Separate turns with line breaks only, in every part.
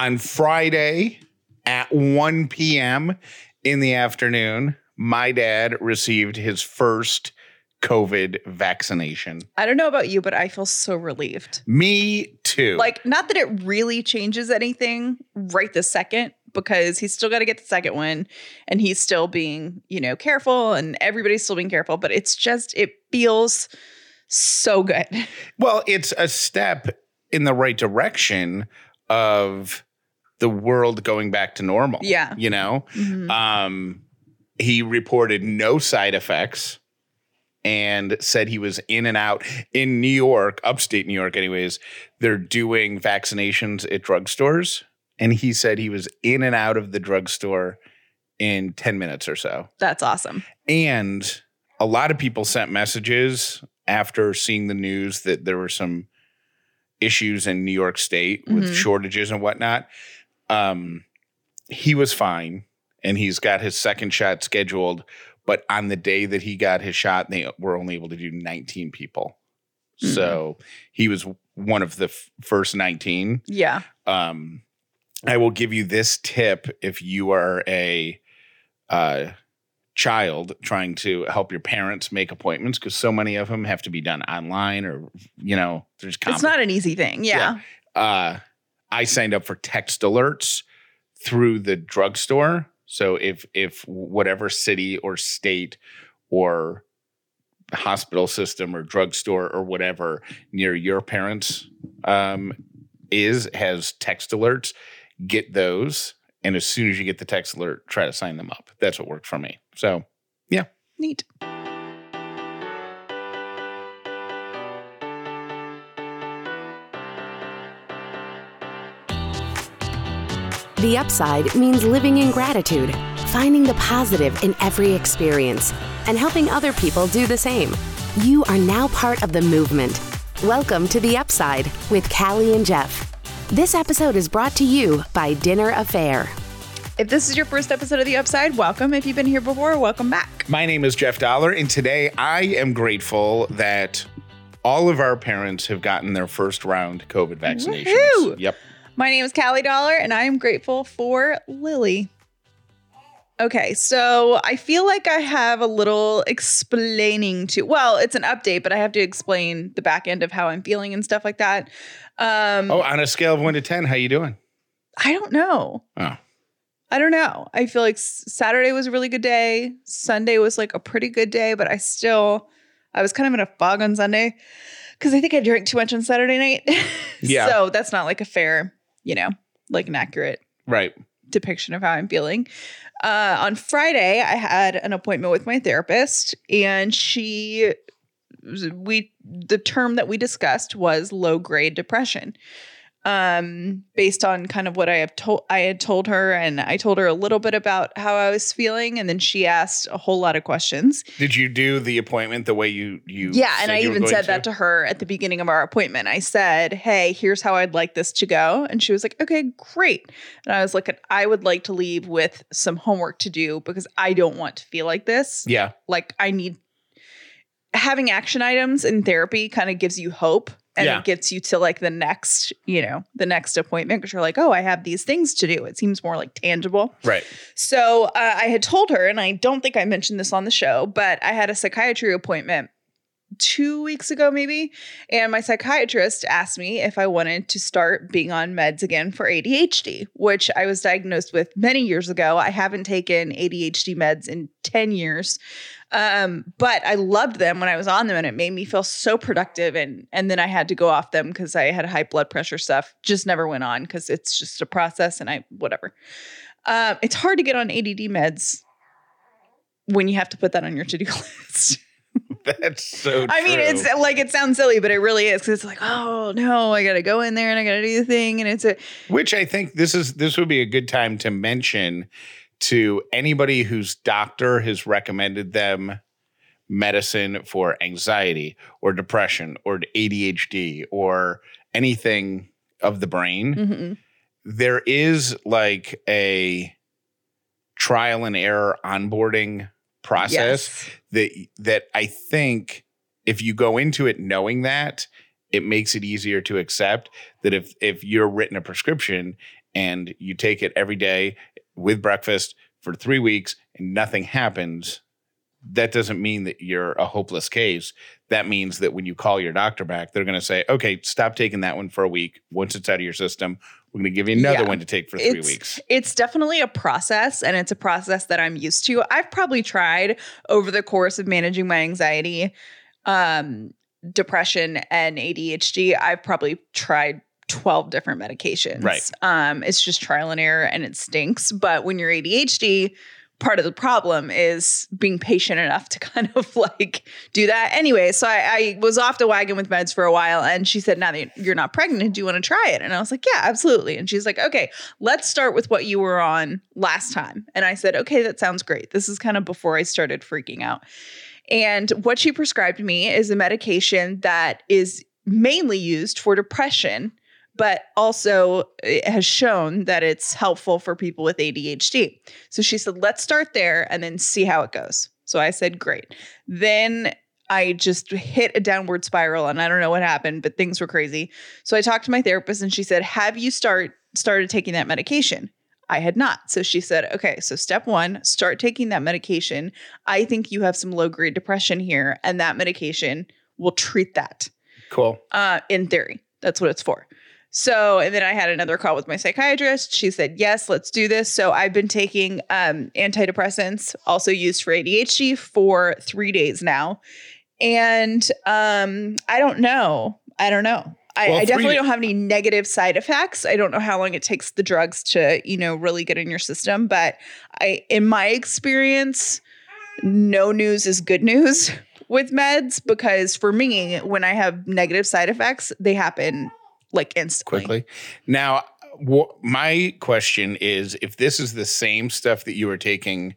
on Friday at 1 p.m. in the afternoon, my dad received his first COVID vaccination.
I don't know about you, but I feel so relieved.
Me too.
Like, not that it really changes anything right this second, because he's still got to get the second one and he's still being, you know, careful and everybody's still being careful, but it's just, it feels so good.
Well, it's a step in the right direction of the world going back to normal.
Yeah.
You know?
Mhm.
Um, he reported no side effects and said he was in and out in New York, upstate New York, anyways. They're doing vaccinations at drugstores. And he said he was in and out of the drugstore in 10 minutes or so.
That's awesome.
And a lot of people sent messages after seeing the news that there were some issues in New York State with
Mhm.
shortages and whatnot. Um, he was fine and he's got his second shot scheduled. But on the day that he got his shot, they were only able to do 19 people.
Mhm.
So he was one of the f- first 19
Yeah.
um, I will give you this tip if you are a uh, child trying to help your parents make appointments because so many of them have to be done online or you know there's
It's not an easy thing. Yeah.
uh, I signed up for text alerts through the drugstore. So if if whatever city or state or hospital system or drugstore or whatever near your parents um, is has text alerts, get those. And as soon as you get the text alert, try to sign them up. That's what worked for me. So yeah,
Neat.
The upside means living in gratitude, finding the positive in every experience, and helping other people do the same. You are now part of the movement. Welcome to The Upside with Callie and Jeff. This episode is brought to you by Dinner A'Fare.
If this is your first episode of The Upside, welcome. If you've been here before, welcome back.
My name is Jeff Dauler, and today I am grateful that all of our parents have gotten their first round COVID vaccinations.
Woohoo!
Yep.
My name is Callie Dauler, and I am grateful for Lily. Okay, so I feel like I have a little explaining to. Well, it's an update, but I have to explain the back end of how I'm feeling and stuff like that. Um,
Oh, on a scale of one to ten, how you doing?
I don't know.
Oh,
I don't know. I feel like Saturday was a really good day. Sunday was like a pretty good day, but I still, I was kind of in a fog on Sunday because I think I drank too much on Saturday night.
Yeah.
so that's not like a fair, you know, like an accurate
right.
depiction of how I'm feeling. Uh, on Friday, I had an appointment with my therapist, and she, we, the term that we discussed was low grade depression. Um, based on kind of what I have told, I had told her, and I told her a little bit about how I was feeling, and then she asked a whole lot of questions.
Did you do the appointment the way you you?
Yeah, and I even said that to her at the beginning of our appointment. I said, "Hey, here's how I'd like this to go," and she was like, "Okay, great." And I was like, "I would like to leave with some homework to do because I don't want to feel like this.
Yeah.
Like I need having action items in therapy kind of gives you hope." And
Yeah.
it gets you to like the next, you know, the next appointment because you're like, oh, I have these things to do. It seems more like tangible.
Right.
So uh, I had told her, and I don't think I mentioned this on the show, but I had a psychiatry appointment two weeks ago, maybe. And my psychiatrist asked me if I wanted to start being on meds again for ADHD, which I was diagnosed with many years ago. I haven't taken ADHD meds in 10 years. Um, but I loved them when I was on them and it made me feel so productive. And and then I had to go off them because I had high blood pressure stuff. Just never went on because it's just a process and I whatever. Um, it's hard to get on ADD meds when you have to put that on your to-do list.
That's so.
I mean,
true.
it's like it sounds silly, but it really is because it's like, oh no, I gotta go in there and I gotta do the thing, and it's a
which I think this is this would be a good time to mention to anybody whose doctor has recommended them medicine for anxiety or depression or ADHD or anything of the brain.
mhm.
There is like a trial and error onboarding process
Yes.
that that I think if you go into it knowing that, it makes it easier to accept that if if you're written a prescription and you take it every day with breakfast for three weeks and nothing happens, that doesn't mean that you're a hopeless case. That means that when you call your doctor back, they're going to say, okay, stop taking that one for a week. Once it's out of your system, we're going to give you another
Yeah.
one to take for three
It's-
weeks.
It's definitely a process and it's a process that I'm used to. I've probably tried over the course of managing my anxiety, um, depression, and ADHD. I've probably tried 12 different medications.
Right.
Um, it's just trial and error and it stinks. But when you're ADHD, part of the problem is being patient enough to kind of like do that. Anyway, so I, I was off the wagon with meds for a while and she said, Now that you're not pregnant, do you want to try it? And I was like, Yeah, absolutely. And she's like, Okay, let's start with what you were on last time. And I said, Okay, that sounds great. This is kind of before I started freaking out. And what she prescribed me is a medication that is mainly used for depression, but also it has shown that it's helpful for people with ADHD. So she said, let's start there and then see how it goes. So I said, great. Then I just hit a downward spiral and I don't know what happened, but things were crazy. So I talked to my therapist and she said, Have you start started taking that medication? I had not. So she said, okay, so step one, start taking that medication. I think you have some low grade depression here, and that medication will treat that
Cool.
uh, in theory. That's what it's for. So, and then I had another call with my psychiatrist. She said, yes, let's do this. So I've been taking um, antidepressants, also used for ADHD, for three days now. And um, I don't know. I don't know. I,
Well,
I definitely don't have any negative side effects. I don't know how long it takes the drugs to, you know, really get in your system. But I, in my experience, no news is good news with meds because for me, when I have negative side effects, they happen like instantly.
quickly. Now, wh- my question is if this is the same stuff that you were taking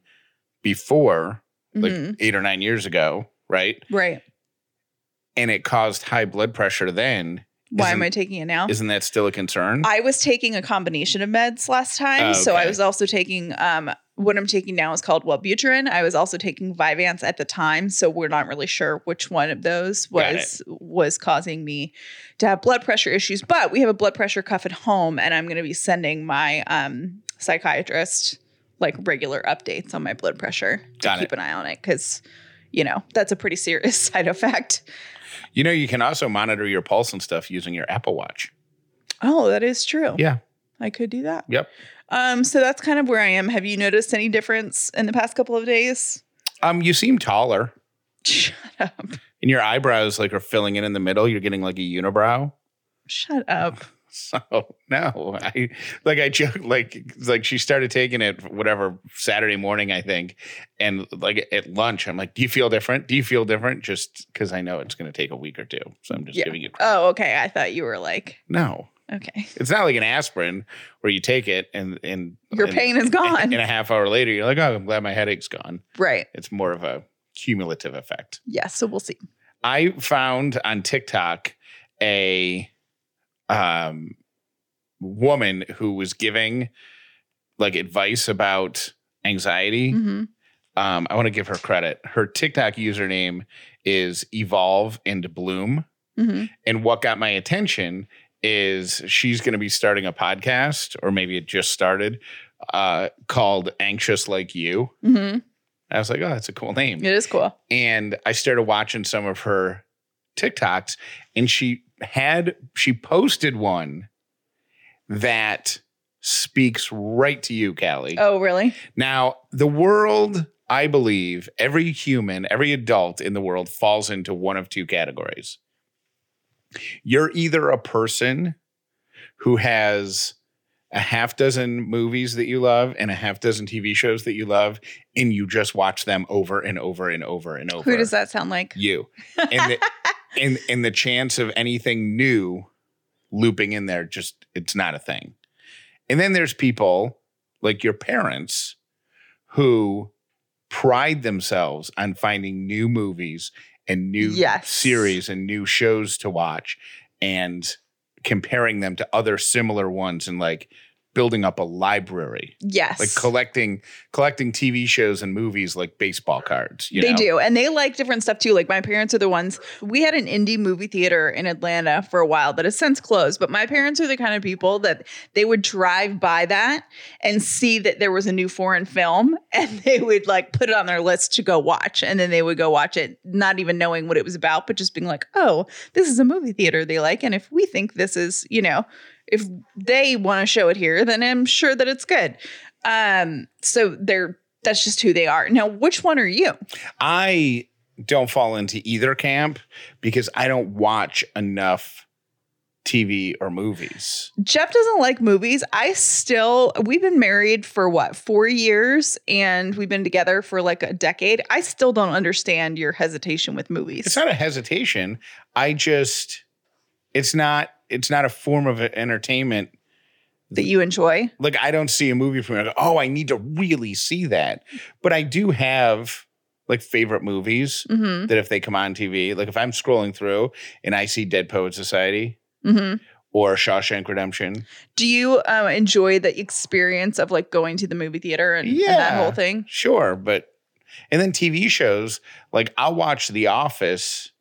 before, like
Mhm.
eight or nine years ago, right?
Right.
And it caused high blood pressure then,
Why am I taking it now?
isn't that still a concern?
I was taking a combination of meds last time. So I was also taking um what I'm taking now is called Wellbutrin. I was also taking Vyvanse at the time, so we're not really sure which one of those was was causing me to have blood pressure issues. But we have a blood pressure cuff at home, and I'm going to be sending my um, psychiatrist like regular updates on my blood pressure to
Got
keep
it.
an eye on it because you know that's a pretty serious side effect.
you know, you can also monitor your pulse and stuff using your Apple Watch.
Oh, that is true.
Yeah.
I could do that.
Yep.
Um, so that's kind of where I am. Have you noticed any difference in the past couple of days?
Um, you seem taller,
Shut up.
and your eyebrows like are filling in in the middle. You're getting like a unibrow.
Shut up.
So no, I like I joke like like she started taking it whatever Saturday morning I think, and like at lunch I'm like, do you feel different? Do you feel different? Just because I know it's going to take a week or two, so I'm just
Yeah.
giving you. Crap.
Oh, okay. I thought you were like,
no,
okay.
it's not like an aspirin where you take it and and
Your
and-
pain is gone.
And a half hour later, you're like, oh, I'm glad my headache's gone.
Right.
It's more of a cumulative effect.
Yeah. So we'll see.
I found on TikTok a um woman who was giving like advice about anxiety.
hmm
Um, I want to give her credit. Her TikTok username is evolve and bloom.
hmm
And what got my attention is she's going to be starting a podcast, or maybe it just started, uh, called Anxious Like You.
hmm
I was like, oh, that's a cool name
It is cool.
and I started watching some of her TikToks, and she had she posted one that speaks right to you, Callie.
Oh, really?
Now, the world, I believe, every human, every adult in the world falls into one of two categories. You're either a person who has a half dozen movies that you love and a half dozen TV shows that you love, and you just watch them over and over and over and over.
Who does that sound like?
You. And the, and, and the chance of anything new looping in there, just, it's not a thing. And then there's people like your parents who pride themselves on finding new movies and new
Yes.
series and new shows to watch and comparing them to other similar ones and like building up a library,
Yes.
like collecting collecting TV shows and movies like baseball cards. You
they
know?
do. And they like different stuff too. Like my parents are the ones we had an indie movie theater in Atlanta for a while that has since closed. But my parents are the kind of people that they would drive by that and see that there was a new foreign film and they would like put it on their list to go watch. And then they would go watch it, not even knowing what it was about, but just being like, oh, this is a movie theater they like. And if we think this is, you know, if they want to show it here, then I'm sure that it's good. Um, so they're that's just who they are. Now, which one are you?
I don't fall into either camp because I don't watch enough TV or movies.
Jeff doesn't like movies. I still, we've been married for what, four years and we've been together for like a decade. I still don't understand your hesitation with movies.
It's not a hesitation. I just it's not it's not a form of entertainment.
that you enjoy.
Like I don't see a movie from it. Oh, I need to really see that. But I do have like favorite movies
Mm
that if they come on TV, like if I'm scrolling through and I see Dead Poet Society
hmm. Mm hmm.
or Shawshank Redemption,
Do you um, enjoy the experience of like going to the movie theater and, and that whole thing?
sure, but and then TV shows, like I'll watch The Office.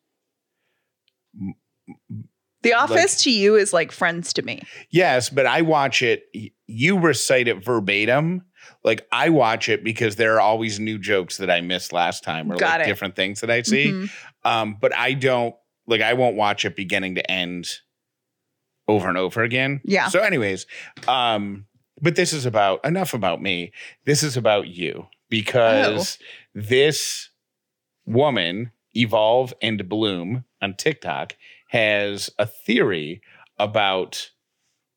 The Office to you is like Friends to me.
Yes, but I watch it. You recite it verbatim. Like I watch it because there are always new jokes that I missed last time, or
Got
like
it.
different things that I see.
Mhm.
Um, but I don't like. I won't watch it beginning to end over and over again.
Yeah.
So, anyways, um, but this is about enough about me. This is about you because
Oh.
this woman, Evolve and Bloom on TikTok, has a theory about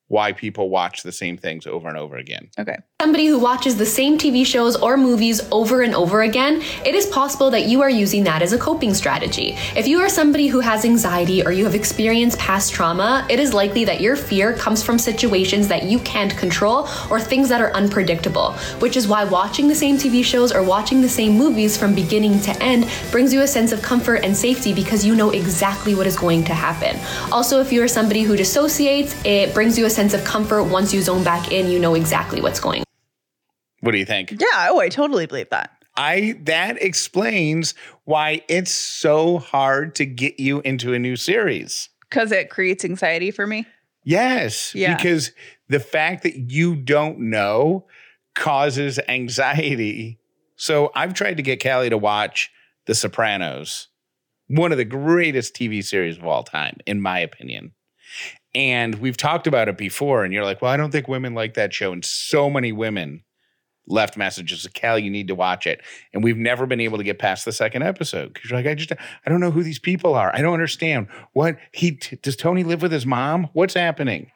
why people watch the same things over and over again.
Okay.
Somebody who watches the same TV shows or movies over and over again, it is possible that you are using that as a coping strategy. If you are somebody who has anxiety or you have experienced past trauma, it is likely that your fear comes from situations that you can't control or things that are unpredictable, which is why watching the same TV shows or watching the same movies from beginning to end brings you a sense of comfort and safety because you know exactly what is going to happen. Also, if you are somebody who dissociates, it brings you a sense of comfort once you zone back in, you know exactly what's going
What do you think?
Yeah. Oh, I totally believe that.
I that explains why it's so hard to get you into a new series.
Because it creates anxiety for me.
Yes.
Yeah.
Because the fact that you don't know causes anxiety. So I've tried to get Callie to watch The Sopranos, one of the greatest TV series of all time, in my opinion. And we've talked about it before, and you're like, well, I don't think women like that show. And so many women left messages, Callie, you need to watch it. And we've never been able to get past the second episode because you're like, I just, I don't know who these people are. I don't understand what he does. Tony live with his mom? What's happening?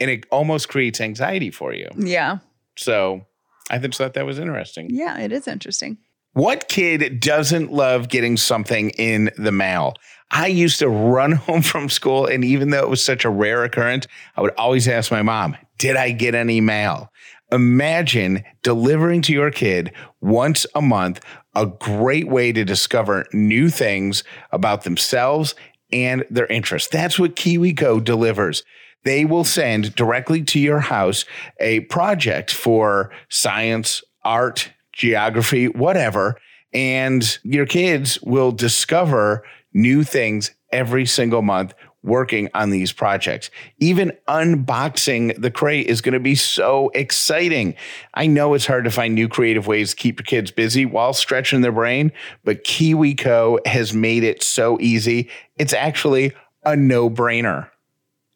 And it almost creates anxiety for you.
Yeah.
So I just thought that was interesting.
Yeah. It is interesting.
What kid doesn't love getting something in the mail? I used to run home from school, and even though it was such a rare occurrence, I would always ask my mom, Did I get any mail? Imagine delivering to your kid once a month a great way to discover new things about themselves and their interests. That's what KiwiCo delivers. They will send directly to your house a project for science, art, geography, whatever. And your kids will discover new things every single month working on these projects. Even unboxing the crate is going to be so exciting. I know it's hard to find new creative ways to keep your kids busy while stretching their brain, but KiwiCo has made it so easy. It's actually a no brainer.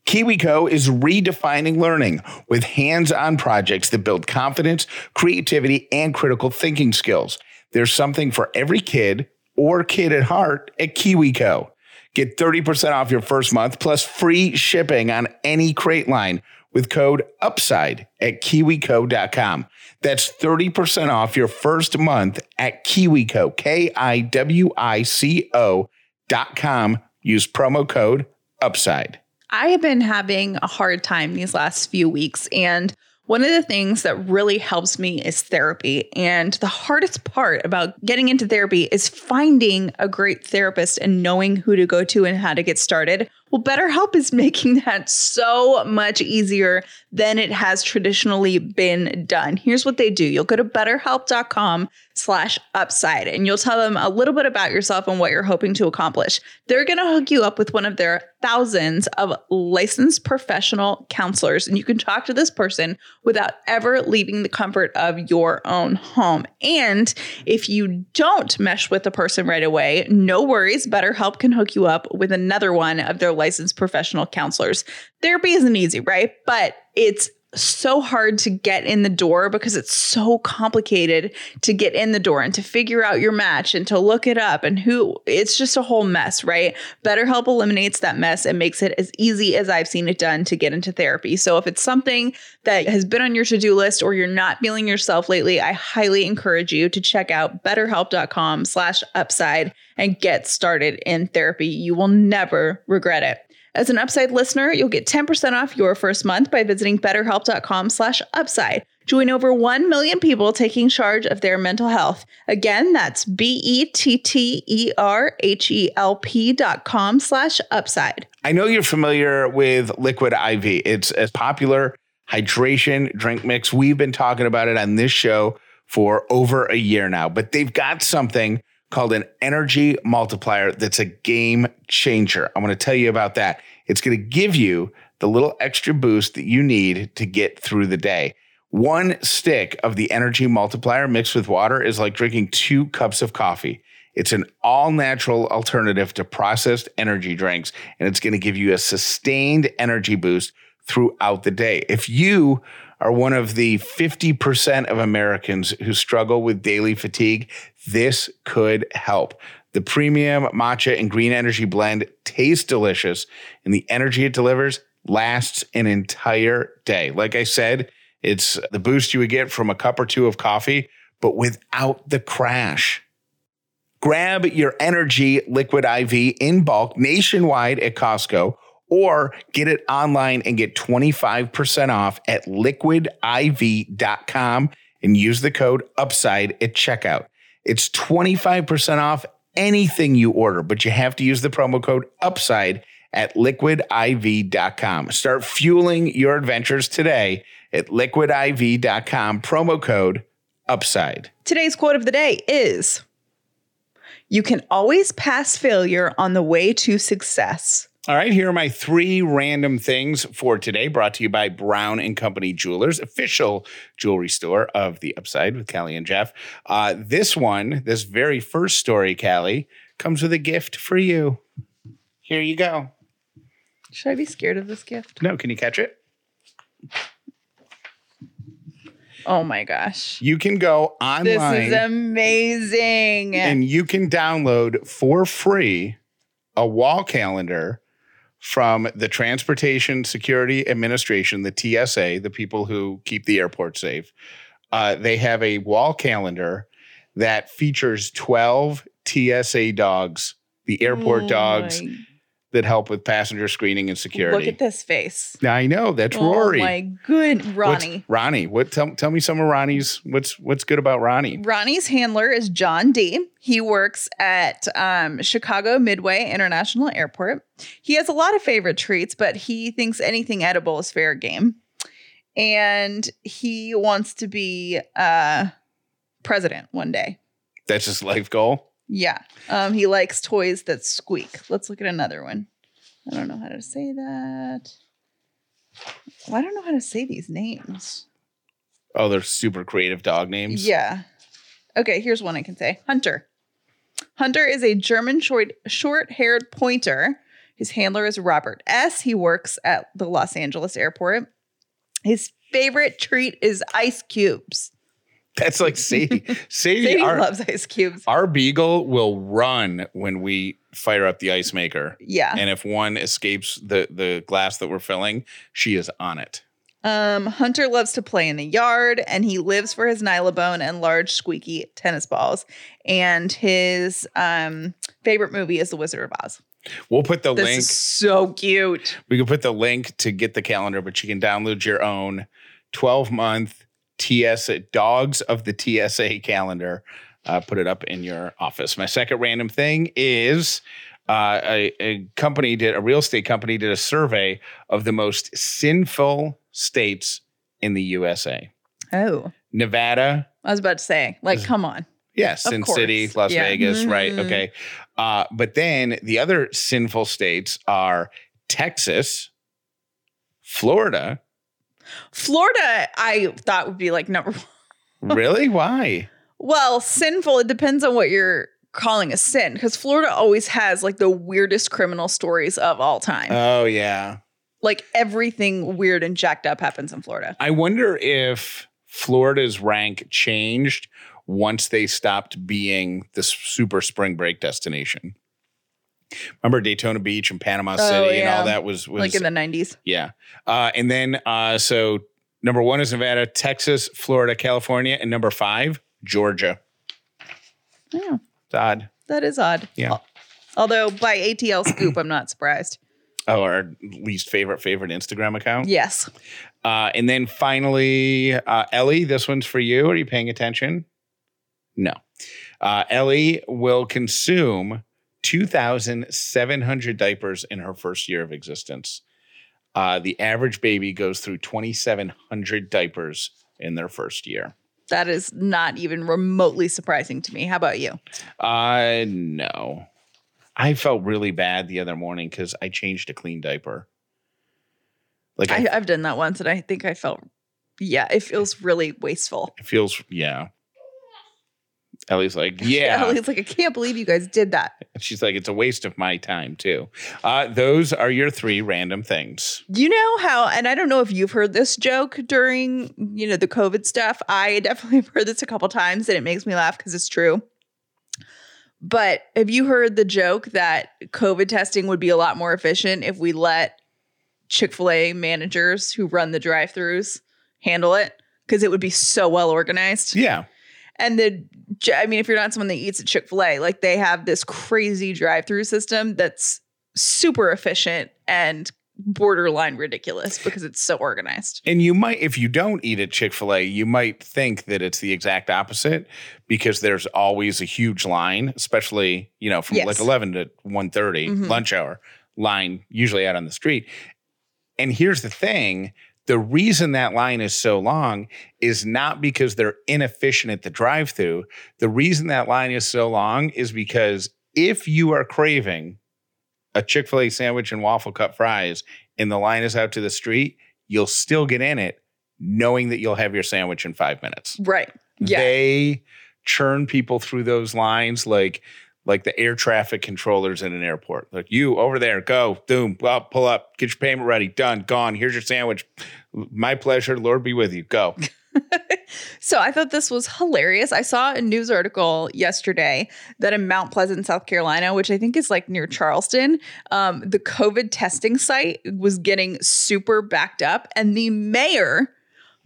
KiwiCo is redefining learning with hands on projects that build confidence, creativity, and critical thinking skills. There's something for every kid or kid at heart at KiwiCo. Get 30% off your first month plus free shipping on any crate line with code UPSIDE at kiwico.com. That's 30% off your first month at KiwiCo, K I W I C O dot com. Use promo code UPSIDE.
I have been having a hard time these last few weeks. And one of the things that really helps me is therapy. And the hardest part about getting into therapy is finding a great therapist and knowing who to go to and how to get started. Well, BetterHelp is making that so much easier than it has traditionally been done. Here's what they do. You'll go to betterhelp.com slash upside and you'll tell them a little bit about yourself and what you're hoping to accomplish. They're going to hook you up with one of their thousands of licensed professional counselors and you can talk to this person without ever leaving the comfort of your own home. And if you don't mesh with the person right away, no worries. BetterHelp can hook you up with another one of their licensed professional counselors. Therapy isn't easy, right? But it's so hard to get in the door because it's so complicated to get in the door and to figure out your match and to look it up and who it's just a whole mess, right? BetterHelp eliminates that mess and makes it as easy as I've seen it done to get into therapy. So if it's something that has been on your to-do list or you're not feeling yourself lately, I highly encourage you to check out betterhelp.com slash upside and get started in therapy. You will never regret it. As an Upside listener, you'll get 10% off your first month by visiting betterhelp.com slash upside. Join over 1 million people taking charge of their mental health. Again, that's B-E-T-T-E-R-H-E-L-P dot com slash upside.
I know you're familiar with Liquid IV. It's a popular hydration drink mix. We've been talking about it on this show for over a year now, but they've got something called an energy multiplier that's a game changer. I want to tell you about that. It's going to give you the little extra boost that you need to get through the day. One stick of the energy multiplier mixed with water is like drinking two cups of coffee. It's an all natural alternative to processed energy drinks, and it's going to give you a sustained energy boost throughout the day. If you are one of the 50% of Americans who struggle with daily fatigue, this could help. The premium matcha and green energy blend tastes delicious, and the energy it delivers lasts an entire day. Like I said, it's the boost you would get from a cup or two of coffee, but without the crash. Grab your energy liquid IV in bulk nationwide at Costco or get it online and get 25% off at liquidiv.com and use the code UPSIDE at checkout. It's 25% off anything you order, but you have to use the promo code UPSIDE at liquidiv.com. Start fueling your adventures today at liquidiv.com, promo code UPSIDE.
Today's quote of the day is You can always pass failure on the way to success.
All right, here are my three random things for today, brought to you by Brown and Company Jewelers, official jewelry store of the Upside with Callie and Jeff. Uh, this one, this very first story, Callie, comes with a gift for you. Here you go.
Should I be scared of this gift?
No, can you catch it?
Oh my gosh.
You can go online.
This is amazing.
And you can download for free a wall calendar from the Transportation Security Administration, the TSA, the people who keep the airport safe. Uh, they have a wall calendar that features 12 TSA dogs, the airport
Oh
dogs that help with passenger screening and security.
Look at this face.
I know that's Rory.
Oh my good
What's-
Ronnie.
Ronnie. What tell, tell me some of Ronnie's what's what's good about Ronnie?
Ronnie's handler is John D. He works at um, Chicago Midway International Airport. He has a lot of favorite treats, but he thinks anything edible is fair game. And he wants to be uh, president one day.
That's his life goal.
Yeah. Um, he likes toys that squeak. Let's look at another one. I don't know how to say that. Well, I don't know how to say these names.
Oh, they're super creative dog names.
Yeah. Okay, here's one I can say. Hunter. Hunter is a German short short-haired pointer. His handler is Robert S. He works at the Los Angeles airport. His favorite treat is ice cubes.
That's like Sadie. Sadie,
Sadie
our,
loves ice cubes.
our beagle will run when we fire up the ice maker.
Yeah.
And if one escapes the the glass that we're filling, she is on it.
Um, Hunter loves to play in the yard and he lives for his Nylabone and large squeaky tennis balls. And his um, favorite movie is The Wizard of Oz.
We'll put the
This
link.
is so cute.
we can put the link to get the calendar, but you can download your own 12 month TSA Dogs of the TSA calendar. Uh, put it up in your office. My second random thing is uh, a, a company did a real estate company did a survey of the most sinful states in the USA.
Oh,
Nevada,
I was about to say, like, come on.
yeah,
Of
Sin City. Las
Yeah.
Vegas, right?
Mhm.
Okay. Uh, but then the other sinful states are Texas, Florida.
Florida, I thought would be like number one.
really? Why?
Well, sinful, it depends on what you're calling a sin because Florida always has like the weirdest criminal stories of all time.
Oh yeah.
like everything weird and jacked up happens in Florida.
I wonder if Florida's rank changed once they stopped being the super spring break destination. Remember Daytona Beach and Panama
Oh,
City and all that was was
like in the 90s.
yeah. Uh, and then uh, so number one is Nevada, Texas, Florida, California, and number five Georgia.
Yeah,
It's odd.
that is odd.
Yeah.
Although by ATL Scoop, I'm not surprised.
Oh, our least favorite favorite Instagram account.
Yes.
Uh, and then finally, uh, Ellie, this one's for you. Are you paying attention? No. Uh, Ellie will consume 2,700 diapers in her first year of existence. Uh, the average baby goes through 2,700 diapers in their first year.
That is not even remotely surprising to me. How about you?
Uh, no. I felt really bad the other morning because I changed a clean diaper. Like I,
I, I've done that once and I think I felt, yeah, it feels really wasteful.
it feels, yeah. Ellie's like, yeah.
It's like, I can't believe you guys did that.
She's like, it's a waste of my time too. Uh, those are your three random things.
You know how, and I don't know if you've heard this joke during, you know, the COVID stuff. I definitely have heard this a couple times and it makes me laugh because it's true. But have you heard the joke that COVID testing would be a lot more efficient if we let Chick fil A managers who run the drive throughs handle it? Because it would be so well organized.
Yeah.
And the, I mean, if you're not someone that eats at Chick fil A, like they have this crazy drive through system that's super efficient and borderline ridiculous because it's so organized.
And you might, if you don't eat at Chick fil A, you might think that it's the exact opposite because there's always a huge line, especially, you know, from
Yes.
like 11 to 1.30
Mhm.
lunch hour line, usually out on the street. And here's the thing the reason that line is so long is not because they're inefficient at the drive through. The reason that line is so long is because if you are craving a Chick fil A sandwich and waffle cut fries and the line is out to the street, you'll still get in it knowing that you'll have your sandwich in five minutes.
Right. Yeah.
They churn people through those lines like like the air traffic controllers in an airport. Like you over there, go, boom, well, pull up, get your payment ready, done, gone. Here's your sandwich. My pleasure. Lord be with you. Go.
So I thought this was hilarious. I saw a news article yesterday that in Mount Pleasant, South Carolina, which I think is like near Charleston, um, the COVID testing site was getting super backed up, and the mayor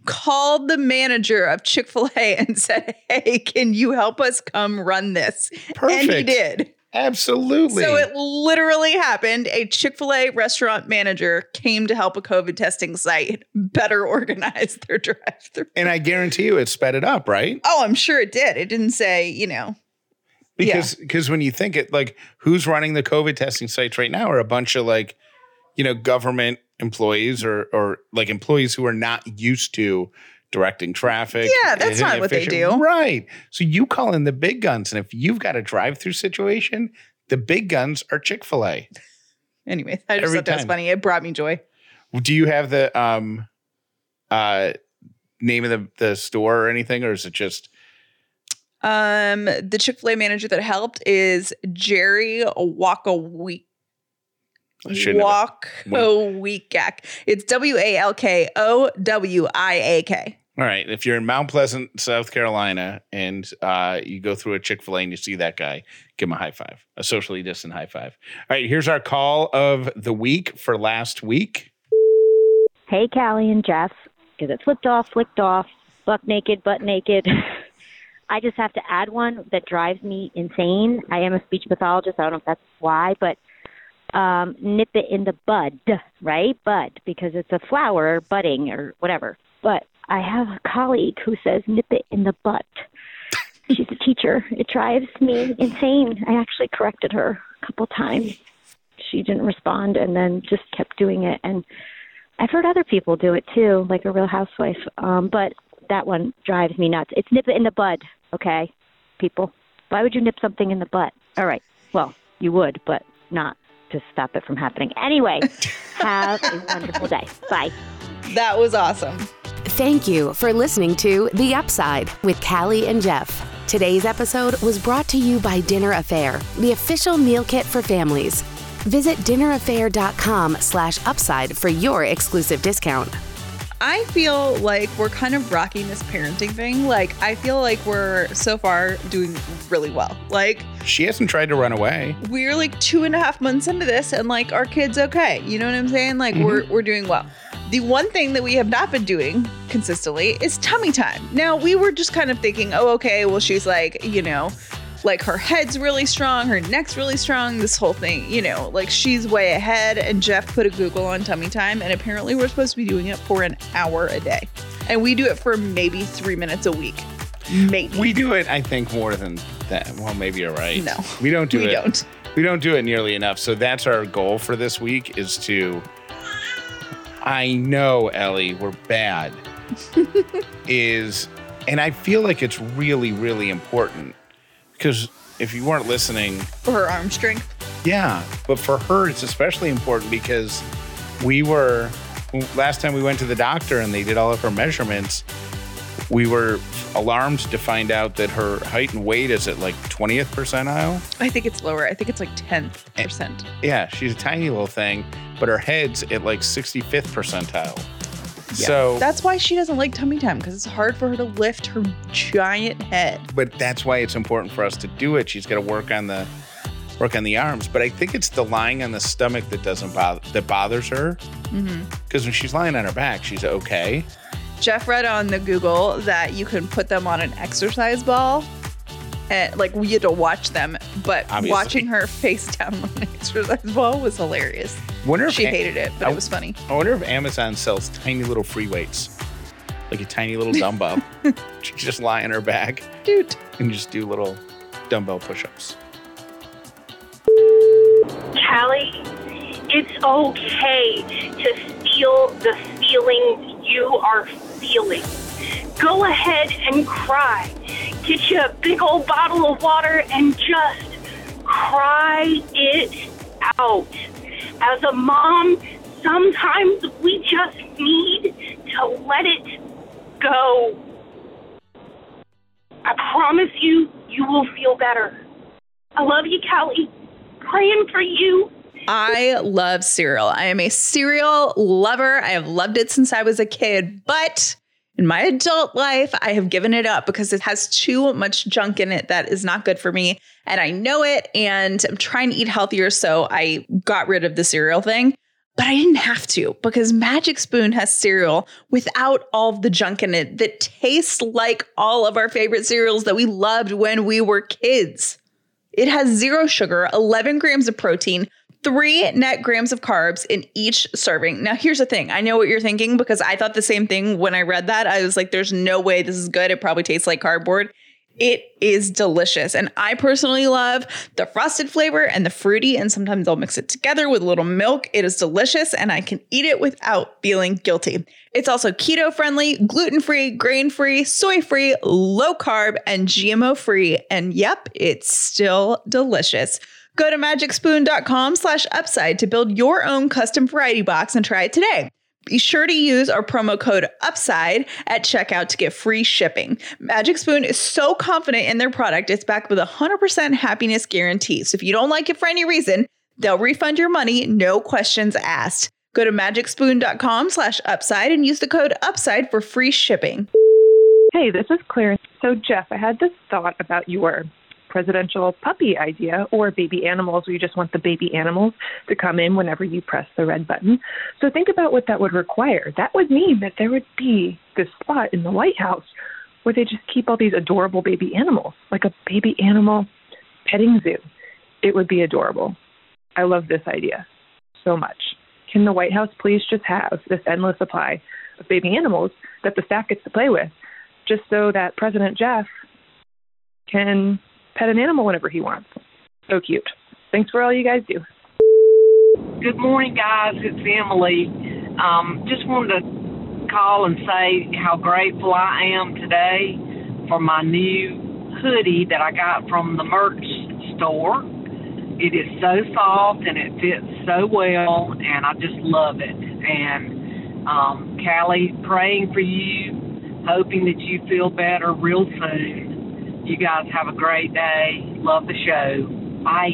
called the manager of Chick Fil A and said, "Hey, can you help us come run this?"
Perfect.
And he did.
Absolutely.
So it literally happened. A Chick fil A restaurant manager came to help a COVID testing site better organize their drive through.
and I guarantee you it sped it up, right?
Oh, I'm sure it did. It didn't say, you know,
Because because when you think it like who's running the COVID testing sites right now are a bunch of like, you know, government employees or or like employees who are not used to directing traffic.
Yeah, that's not what they do.
Right. So you call in the big guns. And if you've got a drive-through situation, the big guns are Chick-fil-A.
anyway, I just
Every
thought that was funny. It brought me joy.
Do you have the um uh name of the, the store or anything, or is it just
Um, the Chick fil A manager that helped is Jerry Walkowiak.
I shouldn't have-
Walkaweekak. It's W A L K O W I A K.
All right. If you're in Mount Pleasant, South Carolina, and uh, you go through a Chick fil A and you see that guy, give him a high five, a socially distant high five. All right. Here's our call of the week for last week.
Hey, Callie and Jeff. Because it flipped off, flicked off, buck naked, butt naked. I just have to add one that drives me insane. I am a speech pathologist. I don't know if that's why, but um, nip it in the bud, right? Bud, because it's a flower budding or whatever. But I have a colleague who says nip it in the butt. She's a teacher. It drives me insane. I actually corrected her. a couple times. She didn't respond and then just kept doing it. And I've heard other people do it too, like a real housewife. Um, but that one drives me nuts. It's nip it in the bud, okay, people. Why would you nip something in the butt? All right. Well, you would, but not to stop it from happening. Anyway, have a wonderful day. Bye.
That was awesome.
Thank you for listening to The Upside with Callie and Jeff. Today's episode was brought to you by Dinner A'Fare, the official meal kit for families. Visit dinnerafare.com slash upside for your exclusive discount.
I feel like we're kind of rocking this parenting thing. Like, I feel like we're so far doing really well. Like,
She hasn't tried to run away.
we're like two and a half months into this, and like our kid's okay. You know what I'm saying? Like, we're mm-hmm. we're doing well. The one thing that we have not been doing consistently is tummy time. Now, we were just kind of thinking, oh, okay, well, she's like, you know, like her head's really strong, her neck's really strong, this whole thing, you know, like she's way ahead. And Jeff put a Google on tummy time, and apparently we're supposed to be doing it for an hour a day. And we do it for maybe three minutes a week. Maybe.
We do it, I think, more than that. Well, maybe you're right.
No.
we don't do
We
it.
don't.
We don't do it nearly enough. So that's our goal for this week is to. I know, Ellie, we're bad. is, and I feel like it's really, really important because if you weren't listening,
for her arm strength.
yeah, but for her, it's especially important because we were last time we went to the doctor and they did all of her measurements. We were alarmed to find out that her height and weight is at like 20th percentile.
I think it's lower. I think it's like 10th percent.
Yeah, she's a tiny little thing, but her head's at like 65th percentile. So,
That's why she doesn't like tummy time because it's hard for her to lift her giant head.
but that's why it's important for us to do it. She's got to work on the work on the arms, but I think it's the lying on the stomach that doesn't bother that bothers her. Mm-hmm. Because when she's lying on her back, she's okay.
Jeff read on the Google that you can put them on an exercise ball. And like we had to watch them, but
Obviously.
watching her face down on an exercise ball was hilarious.
Wonder if
She
A-
hated it, but
I-
it was funny.
I wonder if Amazon sells tiny little free weights, like a tiny little dumbbell. she just lie on her back
Dude.
and just do little dumbbell push-ups.
Callie, it's okay to feel the feelings you are feeling. Go ahead and cry. Get you a big old bottle of water and just cry it out. As a mom, sometimes we just need to let it go. I promise you, you will feel better. I love you, Callie. Praying for you.
I love cereal. I am a cereal lover. I have loved it since I was a kid, but in my adult life, I have given it up because it has too much junk in it that is not good for me. And I know it, and I'm trying to eat healthier. So I got rid of the cereal thing. But I didn't have to because Magic Spoon has cereal without all the junk in it that tastes like all of our favorite cereals that we loved when we were kids. It has zero sugar, 11 grams of protein, three net grams of carbs in each serving. Now, here's the thing I know what you're thinking because I thought the same thing when I read that. I was like, there's no way this is good. It probably tastes like cardboard. It is delicious. And I personally love the frosted flavor and the fruity. And sometimes I'll mix it together with a little milk. It is delicious and I can eat it without feeling guilty. It's also keto friendly, gluten free, grain free, soy free, low carb, and GMO free. And yep, it's still delicious. Go to magicspoon.com slash upside to build your own custom variety box and try it today. Be sure to use our promo code UPSIDE at checkout to get free shipping. Magic Spoon is so confident in their product, it's backed with a 100% happiness guarantee. So if you don't like it for any reason, they'll refund your money, no questions asked. Go to magicspoon.com slash upside and use the code UPSIDE for free shipping.
Hey, this is Claire. So, Jeff, I had this thought about your presidential puppy idea or baby animals where you just want the baby animals to come in whenever you press the red button. So, think about what that would require. That would mean that there would be this spot in the White House where they just keep all these adorable baby animals, like a baby animal petting zoo. It would be adorable. I love this idea so much. Can the White House please just have this endless supply of baby animals that the staff gets to play with? just so that President Jeff can pet an animal whenever he wants. So cute. Thanks for all you guys do.
Good morning, guys. It's Emily. Um, just wanted to call and say how grateful I am today for my new hoodie that I got from the merch store. It is so soft and it fits so well, and I just love it. And um, Callie, praying for you, hoping that you feel better real soon. You guys have a great day. Love the show. Bye.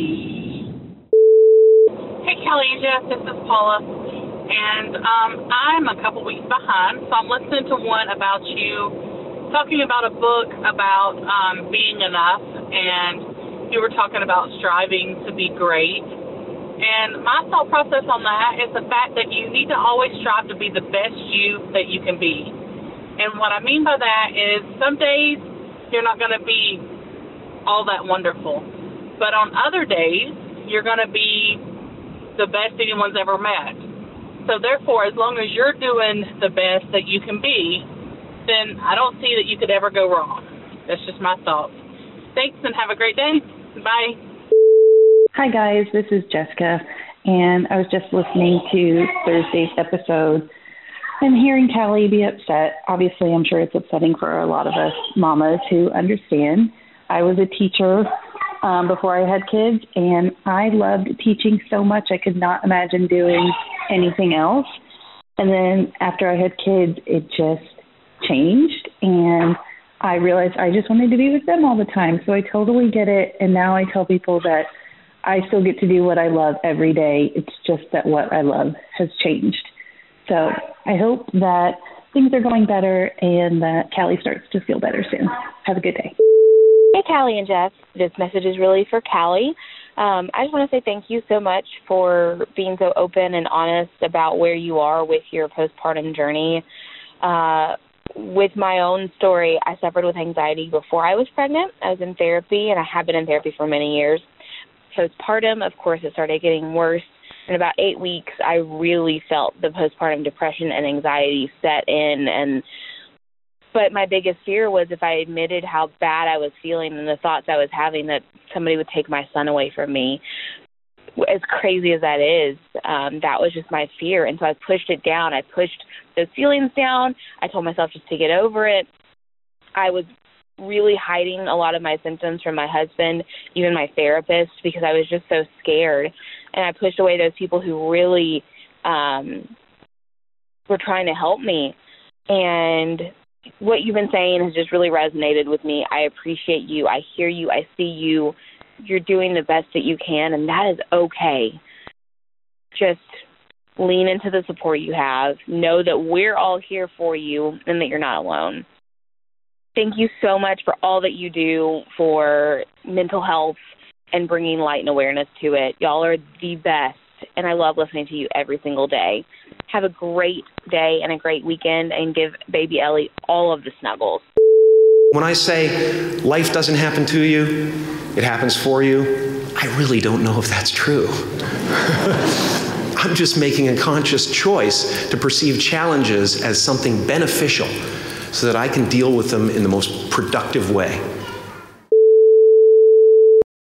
Hey, Callie and Jeff, this is Paula. And um, I'm a couple weeks behind, so I'm listening to one about you talking about a book about um, being enough, and you were talking about striving to be great. And my thought process on that is the fact that you need to always strive to be the best you that you can be. And what I mean by that is some days you're not going to be all that wonderful, but on other days you're going to be the best anyone's ever met. So therefore, as long as you're doing the best that you can be, then I don't see that you could ever go wrong. That's just my thoughts. Thanks and have a great day. Bye.
Hi guys, this is Jessica, and I was just listening to Thursday's episode and hearing Callie be upset. Obviously, I'm sure it's upsetting for a lot of us mamas who understand. I was a teacher um, before I had kids, and I loved teaching so much I could not imagine doing anything else. And then after I had kids, it just changed, and I realized I just wanted to be with them all the time. So I totally get it, and now I tell people that I still get to do what I love every day. It's just that what I love has changed. So I hope that things are going better and that Callie starts to feel better soon. Have a good day.
Hey, Callie and Jeff. This message is really for Callie. Um, I just want to say thank you so much for being so open and honest about where you are with your postpartum journey. Uh, with my own story, I suffered with anxiety before I was pregnant. I was in therapy, and I have been in therapy for many years. Postpartum, of course, it started getting worse. In about eight weeks, I really felt the postpartum depression and anxiety set in, and but my biggest fear was if I admitted how bad I was feeling and the thoughts I was having that somebody would take my son away from me. As crazy as that is, um, that was just my fear. And so I pushed it down. I pushed those feelings down. I told myself just to get over it. I was really hiding a lot of my symptoms from my husband, even my therapist, because I was just so scared. And I pushed away those people who really um, were trying to help me. And what you've been saying has just really resonated with me. I appreciate you. I hear you. I see you. You're doing the best that you can, and that is okay. Just lean into the support you have. Know that we're all here for you and that you're not alone. Thank you so much for all that you do for mental health and bringing light and awareness to it. Y'all are the best, and I love listening to you every single day. Have a great day and a great weekend and give baby Ellie all of the snuggles.
When I say life doesn't happen to you, it happens for you, I really don't know if that's true. I'm just making a conscious choice to perceive challenges as something beneficial so that I can deal with them in the most productive way.